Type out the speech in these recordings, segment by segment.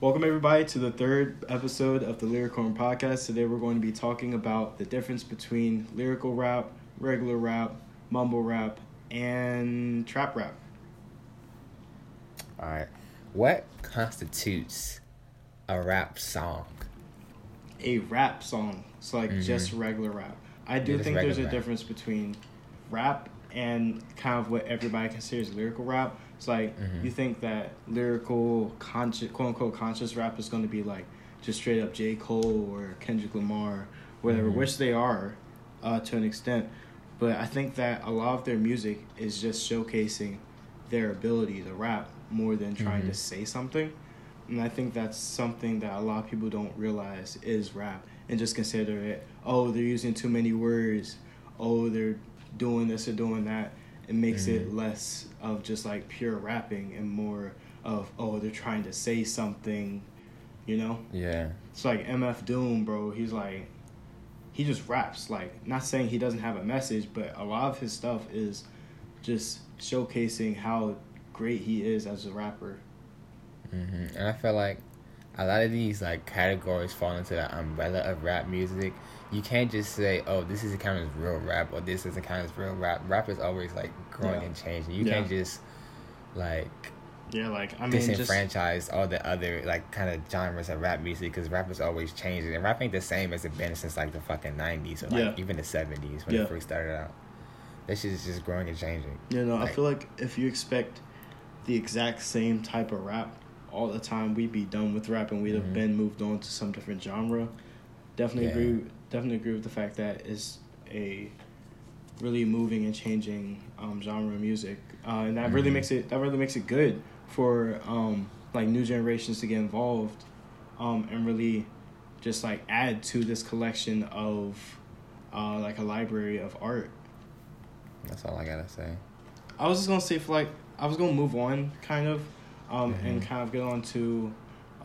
Welcome everybody to the third episode of the Liricorn Podcast. Today we're going to be talking about the difference between lyrical rap, regular rap, mumble rap, and trap rap. All right. What constitutes a rap song? A rap song. It's like Mhm. just regular rap. I do Yeah, think there's a rap. difference between rap and kind of what everybody considers lyrical rap. It's like Mhm. you think that lyrical, conscious, quote unquote, conscious rap is going to be like just straight up J. Cole or Kendrick Lamar, whatever, Mhm. which they are uh, to an extent. But I think that a lot of their music is just showcasing their ability to rap more than trying to Mhm. say something. And I think that's something that a lot of people don't realize is rap and just consider it, oh, they're using too many words, oh, they're doing this or doing that. It makes it Mhm. less of just like pure rapping and more of, oh, they're trying to say something, you know? Yeah. It's like MF Doom, bro. He's like, he just raps. Like, not saying he doesn't have a message, but a lot of his stuff is just showcasing how great he is as a rapper. hmm And I feel like a lot of these like categories fall into the umbrella of rap music. You can't just say, "Oh, this is a kind of real rap," or "This isn't kind of real rap." Rap is always like growing Yeah. and changing. You Yeah. can't just like Yeah, like I mean, just disenfranchise all the other like kind of genres of rap music because rap is always changing and rap ain't the same as it been since like the fucking nineties or like Yeah. even the seventies when Yeah. it first started out. This shit is just growing and changing. you know, I feel like if you expect the exact same type of rap all the time, we'd be done with rap and we'd have Mhm. been moved on to some different genre. Definitely Yeah. agree. Definitely agree with the fact that it's a really moving and changing um, genre of music, uh, and that really Mhm. makes it that really makes it good for um, like new generations to get involved um, and really just like add to this collection of uh, like a library of art. That's all I gotta say. I was just gonna say for like I was gonna move on kind of, um, and Mhm. kind of get on to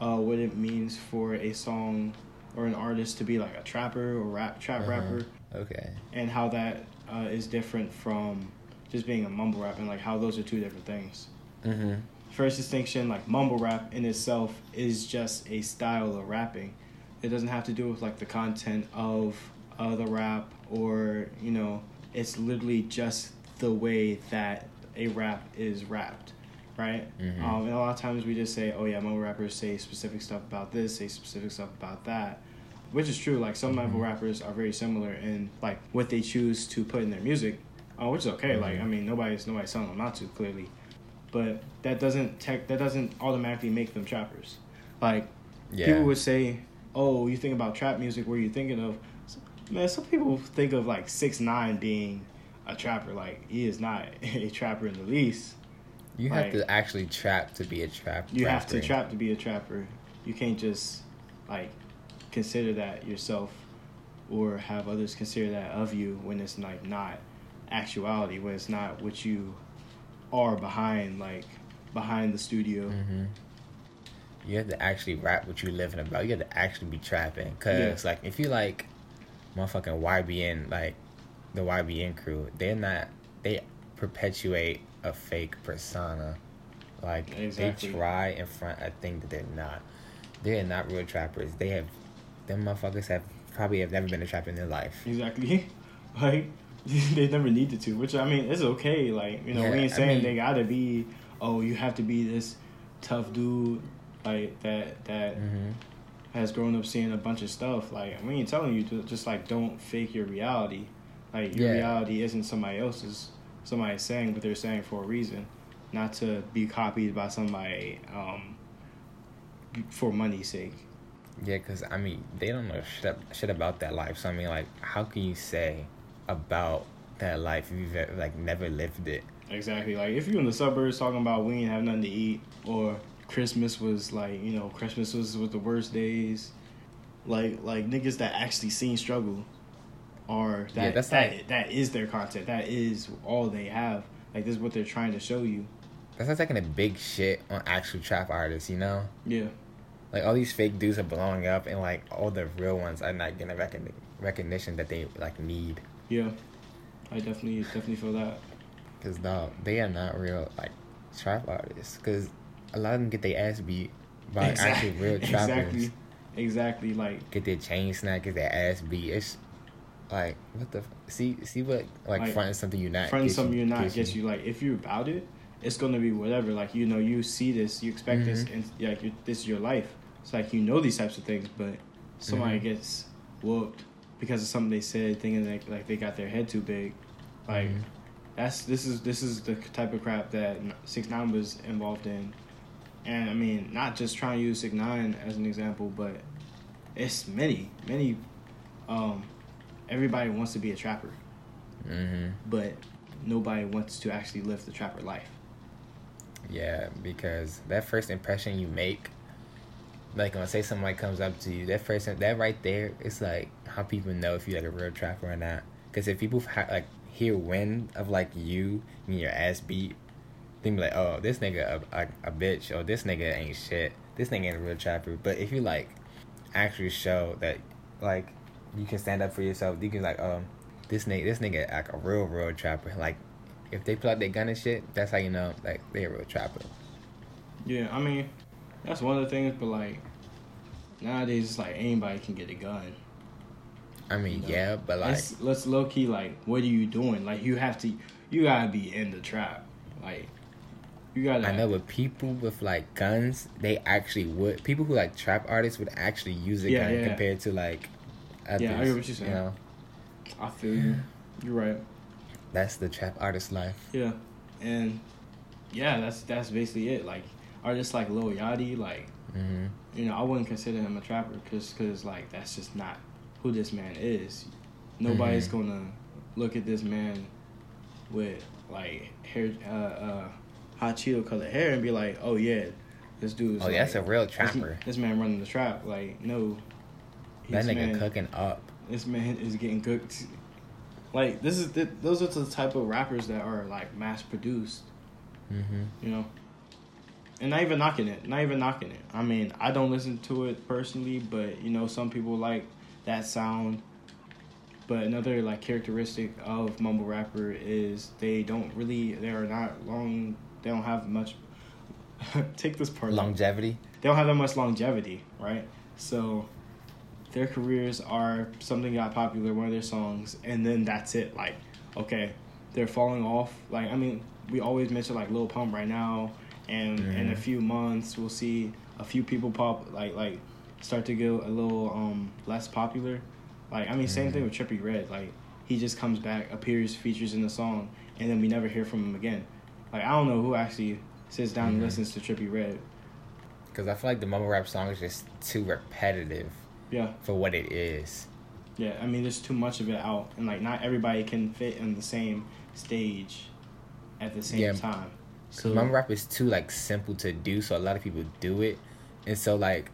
uh, what it means for a song or an artist to be like a trapper or rap trap Uh-huh. rapper, Okay. and how that uh, is different from just being a mumble rap, and like how those are two different things. Mm-hmm. First distinction, like mumble rap in itself is just a style of rapping. It doesn't have to do with like the content of uh, the rap or you know, it's literally just the way that a rap is rapped, right? Mhm. Um, and a lot of times we just say, oh yeah, mumble rappers say specific stuff about this, say specific stuff about that, which is true. Like some mumble Mhm. rappers are very similar in like what they choose to put in their music, uh, which is okay. Like Mhm. I mean, nobody's nobody's telling them not to clearly but that doesn't tech that doesn't automatically make them trappers. Like Yeah. people would say, "Oh, you think about trap music? What are you thinking of?" Man, some people think of like six nine being a trapper. Like he is not a trapper in the least. You have to actually trap to be a trap. You have to trap to be a trapper. You can't just like consider that yourself or have others consider that of you when it's like not actuality, when it's not what you are behind like behind the studio. hmm You have to actually rap what you're living about. You have to actually be trapping. Cause Yeah. like if you like motherfucking YBN, like the YBN crew, they're not. They perpetuate a fake persona. Like Exactly. they try in front a thing that they're not. They are not real trappers. They have, them motherfuckers have probably have never been a trapper in their life. Exactly. Like they never needed to, which I mean it's okay. Like you know, Yeah, we ain't I saying mean- they gotta be. Oh, you have to be this tough dude like that that hmm has grown up seeing a bunch of stuff. Like we ain't telling you to just like don't fake your reality. Like your Yeah. reality isn't somebody else's. Somebody saying what they're saying for a reason, not to be copied by somebody um, for money's sake. Yeah, cause I mean they don't know shit, shit about that life. So I mean, like, how can you say about that life if you've like never lived it? Exactly. Like if you're in the suburbs talking about we ain't have nothing to eat or Christmas was like, you know, Christmas was was the worst days. Like like niggas that actually seen struggle are that Yeah, that's that, like- that is their content. That is all they have. Like this is what they're trying to show you. That's not taking a big shit on actual trap artists, you know? Yeah. Like all these fake dudes are blowing up, and like all the real ones are not getting recogni- recognition that they like need. Yeah. I definitely definitely feel that. Cause dog, they are not real like trap artists. Cause a lot of them get their ass beat by Exact- actual real trappers. Exactly. Exactly. Like Get their chain snapped, get their ass beat. It's like what the f- see see what like, Like, fronting something friends gets something you- you're not gets gets you like if you're about it, it's gonna be whatever. Like you know, you see this, you expect this, Mhm. and like you this is your life. It's like you know these types of things, but somebody Mhm. gets whooped because of something they said, thinking like like they got their head too big. Like Mhm. that's this is this is the type of crap that Six Nine was involved in, and I mean not just trying to use Six Nine as an example, but it's many many. Um, everybody wants to be a trapper, Mhm. but nobody wants to actually live the trapper life. Yeah, because that first impression you make, like when I say somebody comes up to you, that first that right there, it's like how people know if you're like a real trapper or not. Because if people ha- like hear wind of like you and your ass beat, they be like, oh, this nigga a, a, a bitch, or this nigga ain't shit. This nigga ain't a real trapper. But if you like actually show that like you can stand up for yourself, you can like um this nigga this nigga like a real real trapper. Like if they pull out their gun and shit, that's how you know like they a real trapper. Yeah, I mean, that's one of the things, but like nowadays, it's like anybody can get a gun. I mean, No. yeah, but like let's let's low key like, what are you doing? Like you have to, you gotta be in the trap. Like you gotta. I know, but people with like guns, they actually would. People who like trap artists would actually use a Yeah, gun yeah. compared to like others. Yeah, I get what you're saying. You know, I feel you. You're right. that's the trap artist life. Yeah, and yeah, that's that's basically it. Like artists like Lil Yachty, like hmm you know, I wouldn't consider him a trapper because cause, like that's just not who this man is. Nobody's Mhm. gonna look at this man with like hair, uh, uh, hot Cheeto colored hair and be like, oh yeah, this dude's. Oh, yeah, that's a like- real this- trapper. This, man running the trap. Like no, That nigga man- cooking up. This man is getting cooked. Like this is the, those are the type of rappers that are like mass produced hmm you know. And not even knocking it, not even knocking it. I mean, I don't listen to it personally, but you know, some people like that sound. But another like characteristic of mumble rapper is they don't really, they are not long, they don't have much. take this part. Longevity. They don't have that much longevity, right? So their careers are something got popular, one of their songs, and then that's it. Like, okay, they're falling off. Like, I mean, we always mention like Lil Pump right now, and in a few months we'll see a few people pop like like start to get a little um less popular. Like, I mean, same thing with Trippie Redd. Like, he just comes back, appears, features in the song, and then we never hear from him again. Like, I don't know who actually sits down and Mhm. listens to Trippie Redd. Because I feel like the mumble rap song is just too repetitive Yeah. for what it is. Yeah, I mean, there's too much of it out, and like not everybody can fit in the same stage at the same Yeah. time. So mumble rap is too like simple to do, so a lot of people do it, and so like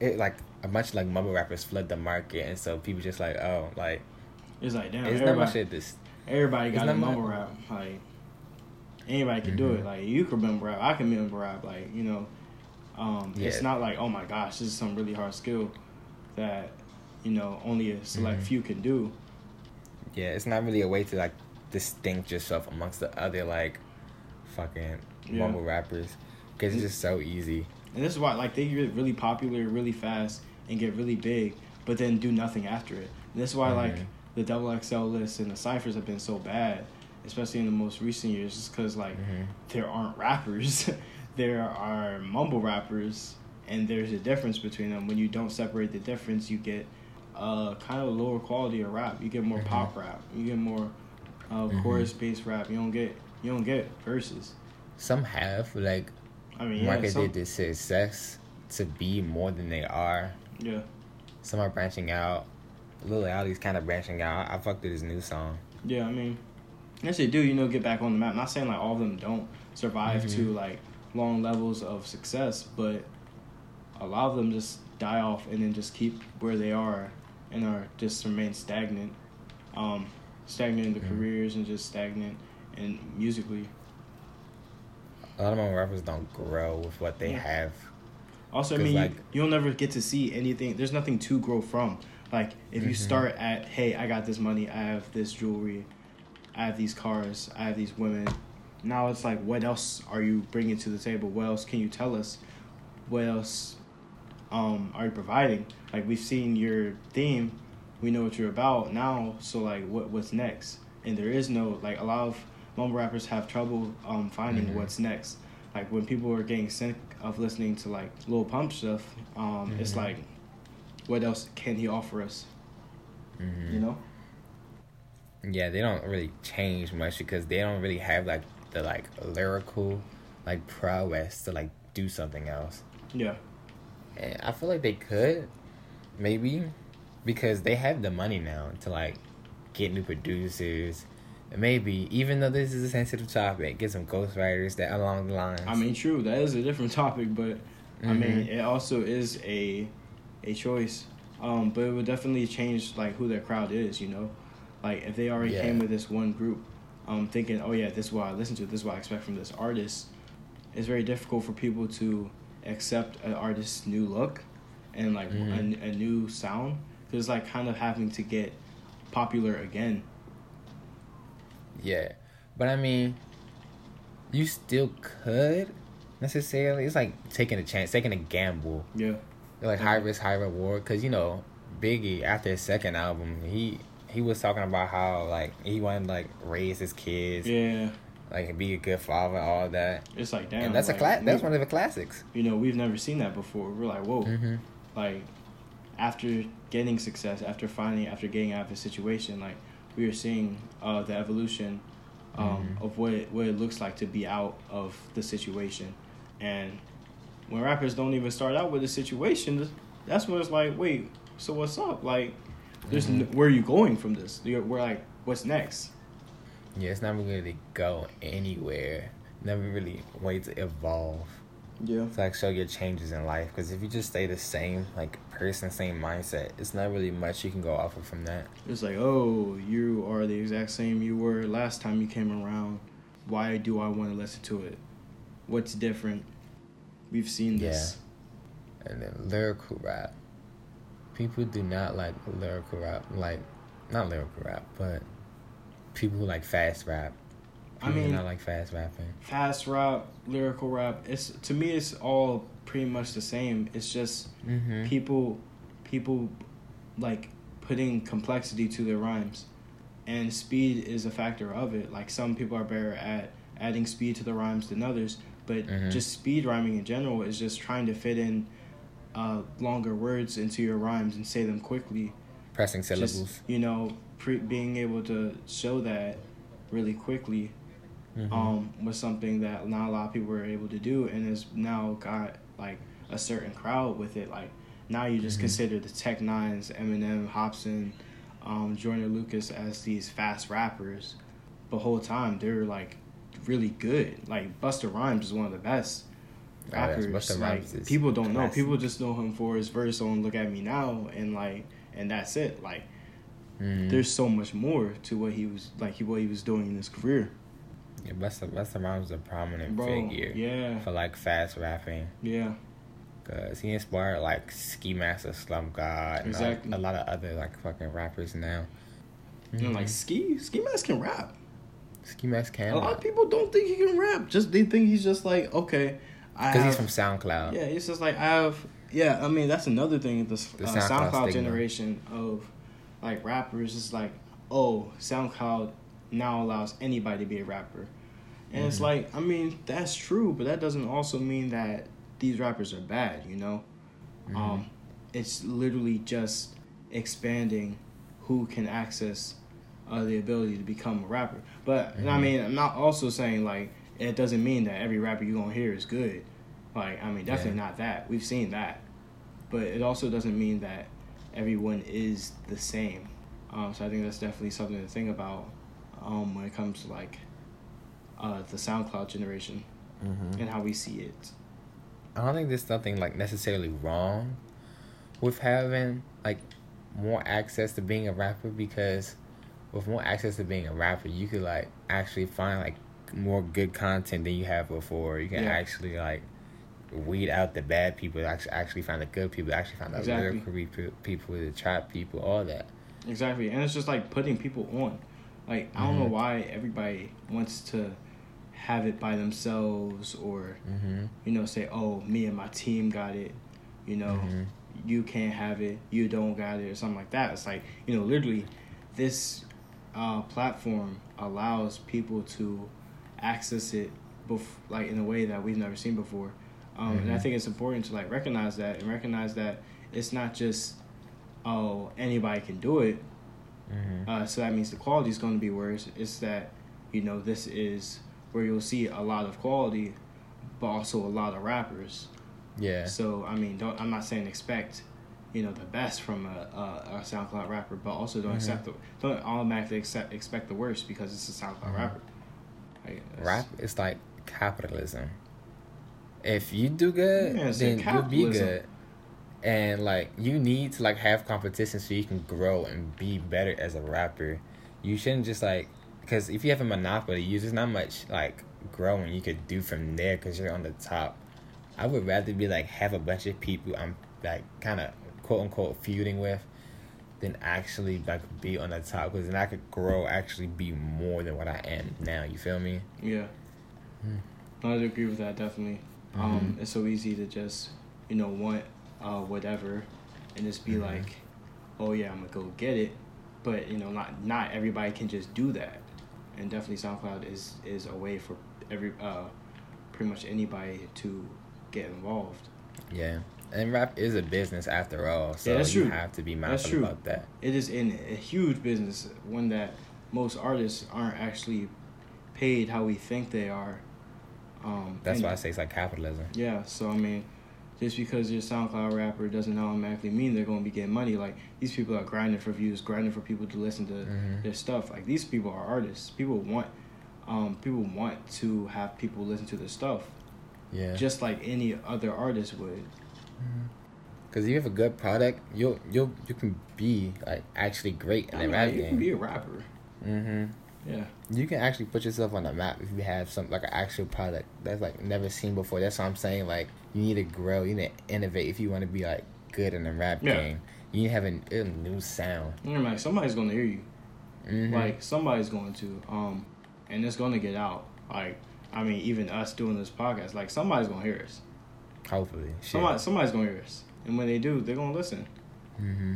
it like a bunch like mumble rappers flood the market, and so people just like oh like it's like damn, it's not everybody, much of this. everybody got a mumble rap. Like anybody can do it. Mhm. Like you can mumble rap, I can mumble rap. Like you know, um, it's not like oh my gosh, this is some really hard skill that you know only a select Mhm. few can do. Yeah, it's not really a way to like distinct yourself amongst the other like fucking Yeah. mumble rappers because it's just so easy. And this is why, like, they get really popular really fast and get really big, but then do nothing after it. And this is why, like, Mhm. the double XL lists and the ciphers have been so bad, especially in the most recent years, just because, like, Mhm. there aren't rappers, there are mumble rappers, and there's a difference between them. When you don't separate the difference, you get uh, kind of lower quality of rap. You get more Mhm. pop rap. You get more uh, Mhm. chorus based rap. You don't get you don't get verses. Some have like I mean, yeah, marketed some, the success to be more than they are. yeah. Some are branching out. Lil Ali's kind of branching out. I fucked with his new song. Yeah, I mean, yes, they do. You know, get back on the map. Not saying like all of them don't survive Mhm. to like long levels of success, but a lot of them just die off and then just keep where they are and are just remain stagnant, um, stagnant in their Mhm. careers and just stagnant and musically. A lot of my rappers don't grow with what they Yeah. have. Also, I mean, like- you, you'll never get to see anything. There's nothing to grow from. Like, if you Mhm. start at, hey, I got this money, I have this jewelry, I have these cars, I have these women. Now it's like, what else are you bringing to the table? What else can you tell us? what else um are you providing? Like we've seen your theme, we know what you're about now. So like, what what's next? And there is no like a lot of mumble rappers have trouble um finding Mhm. what's next. Like when people are getting sick of listening to like Lil Pump stuff, um, it's Mhm. like, what else can he offer us? Mhm. You know? Yeah, they don't really change much because they don't really have like the like lyrical like prowess to like do something else. Yeah. And I feel like they could, maybe, because they have the money now to like get new producers. And maybe even though this is a sensitive topic, get some ghostwriters that along the lines. I mean, true. That is a different topic, but I mean, Mhm. it also is a a choice. Um, but it would definitely change like who their crowd is. You know, like if they already Yeah. came with this one group, um, thinking, oh yeah, this is what I listen to. This is what I expect from this artist. It's very difficult for people to accept an artist's new look and like Mhm. a, a new sound because it's like kind of having to get popular again. Yeah, but I mean, you still could necessarily. It's like taking a chance, taking a gamble. Yeah. like high risk, high reward. Cause you know, Biggie after his second album, he he was talking about how like he wanted to, like raise his kids, Yeah. Like be a good father, all that. It's like damn. and that's like, a class. That's we- one of the classics. You know, we've never seen that before. We're like, whoa. Mm-hmm. like after getting success after finding after getting out of a situation like we are seeing uh, the evolution um, Mhm. of what it, what it looks like to be out of the situation and when rappers don't even start out with a situation that's when it's like wait so what's up like there's n- Mhm. where are you going from this we're like what's next Yeah, it's never really go anywhere. Never really way to evolve. yeah to like show your changes in life. Because if you just stay the same like person, same mindset, it's not really much you can go off of from that. it's like oh you are the exact same you were last time you came around why do i want to listen to it what's different we've seen this Yeah. And then lyrical rap. People do not like lyrical rap. Like, not lyrical rap, but people who like fast rap. I People do mean- I like fast rapping. fast rap lyrical rap it's to me it's all pretty much the same it's just Mm-hmm. people people like putting complexity to their rhymes and speed is a factor of it like some people are better at adding speed to the rhymes than others but Mhm. just speed rhyming in general is just trying to fit in uh, longer words into your rhymes and say them quickly Pressing syllables. just you know pre- being able to show that really quickly Mhm. um, was something that not a lot of people were able to do, and has now got like a certain crowd with it. Like now, you just Mhm. consider the Tech Nines, Eminem, Hopsin, um, Joyner Lucas as these fast rappers. The whole time they're like really good. Like Busta Rhymes is one of the best Oh, yes, rappers. Like people don't know. People just know him for his verse on "Look at Me Now" and like, and that's it. Like Mhm. there's so much more to what he was like. What he was doing in his career. Yeah, Busta, Busta Rhymes is a prominent Bro, figure yeah, for like fast rapping. yeah. Cause he inspired like Ski Mask the Slump God, and like, Exactly. a lot of other like fucking rappers now. You know, like. Ski, Ski Mask can rap. Ski Mask can a lot rap. of people don't think he can rap. Just they think he's just like okay, Because he's from SoundCloud. yeah. It's just like I have yeah. I mean that's another thing. The uh, SoundCloud SoundCloud, generation of like rappers is like oh SoundCloud now allows anybody to be a rapper, and it's Mhm. like I mean that's true, but that doesn't also mean that these rappers are bad. You know, Mhm. um, it's literally just expanding who can access uh, the ability to become a rapper. But and I mean, I'm not also saying like it doesn't mean that every rapper you're gonna hear is good. Like I mean, definitely Yeah. not that. We've seen that, but it also doesn't mean that everyone is the same. Um, so I think that's definitely something to think about um, when it comes to like uh, the SoundCloud generation Mhm. and how we see it. I don't think there's nothing like necessarily wrong with having like more access to being a rapper because with more access to being a rapper, you could like actually find like more good content than you have before. You can Yeah. actually like weed out the bad people, actually actually find the good people, actually find the Exactly. lyrical pe- people, the trap people, all that. Exactly, and it's just like putting people on. Like I don't know Mhm. why everybody wants to have it by themselves or Mm-hmm. you know say oh me and my team got it you know Mhm. you can't have it you don't got it or something like that it's like you know literally this uh, platform allows people to access it bef- like in a way that we've never seen before um, and i Mhm. think it's important to like recognize that and recognize that it's not just oh anybody can do it Mm-hmm. uh, so that means the quality is going to be worse. It's that, you know, this is where you'll see a lot of quality, but also a lot of rappers. Yeah. So I mean, don't I'm not saying expect, you know, the best from a, a, a SoundCloud rapper, but also don't Mhm. accept the don't automatically accept expect the worst because it's a SoundCloud Mhm. rapper. Rap is like capitalism. If you do good, Yeah, then you'll be good. And like you need to like have competition so you can grow and be better as a rapper. You shouldn't just like because if you have a monopoly, you there's not much like growing you could do from there because you're on the top. I would rather be like have a bunch of people I'm like kind of quote unquote feuding with than actually like be on the top because then I could grow actually be more than what I am now. You feel me? Yeah. Hmm. I agree with that definitely. Um, it's so easy to just, you know, want uh, whatever, and just be Mhm. like, oh yeah, I'm gonna go get it, but you know, not not everybody can just do that, and definitely SoundCloud is is a way for every uh, pretty much anybody to get involved. Yeah. And rap is a business after all, so Yeah, you true. have to be That's mindful true. about that. It is in a huge business, one that most artists aren't actually paid how we think they are. Um, That's and- why I say it's like capitalism. Yeah, so I mean, just because you're a SoundCloud rapper doesn't automatically mean they're gonna be getting money. Like these people are grinding for views, grinding for people to listen to Mhm. their stuff. Like these people are artists. People want, um, people want to have people listen to their stuff, Yeah. just like any other artist would. Because you have a good product, you'll you'll you can be like actually great in I the rap like, you can be a rapper. mm-hmm. Yeah, You can actually put yourself on the map if you have some like an actual product that's like never seen before. That's what I'm saying. Like you need to grow, you need to innovate if you want to be like good in the rap Yeah. game. You need to have a, a new sound. know, like somebody's gonna hear you. Mm-hmm. Like somebody's going to, um, and it's gonna get out. Like I mean, even us doing this podcast, like somebody's gonna hear us. hopefully, Shit. Somebody, somebody's gonna hear us, and when they do, they're gonna listen. Mm-hmm.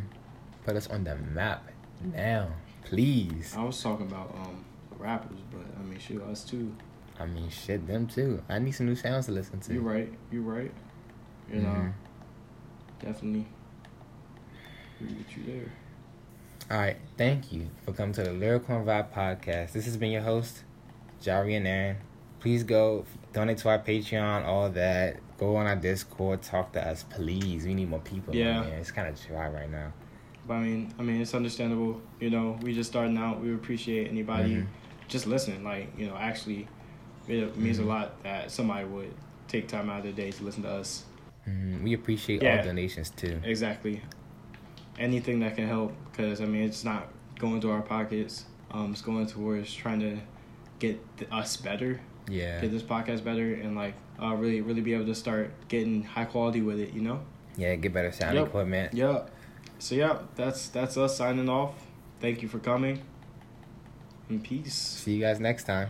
Put us on the map now, please. I was talking about um rappers, but I mean, shoot, us too. I mean, shit, them too. I need some new sounds to listen to. You're right. You're right. You know, Mhm. definitely. Agree with you there. All right, thank you for coming to the Lyrical and Vibe podcast. This has been your host, Jari and Aaron. Please go donate to our Patreon, all that. Go on our Discord, talk to us, please. We need more people. Yeah. it's kind of dry right now. But I mean, I mean, it's understandable. You know, we just starting out. We appreciate anybody Mhm. just listening. Like, you know, actually, it means Mhm. a lot that somebody would take time out of their day to listen to us. Mhm. We appreciate Yeah. all donations too. Exactly. Anything that can help, because I mean, it's not going to our pockets. Um, it's going towards trying to get th- us better, Yeah, get this podcast better, and like uh, really, really be able to start getting high quality with it. You know. yeah. Get better sound Yep. equipment. Yeah. So yeah, that's that's us signing off. Thank you for coming. And peace. See you guys next time.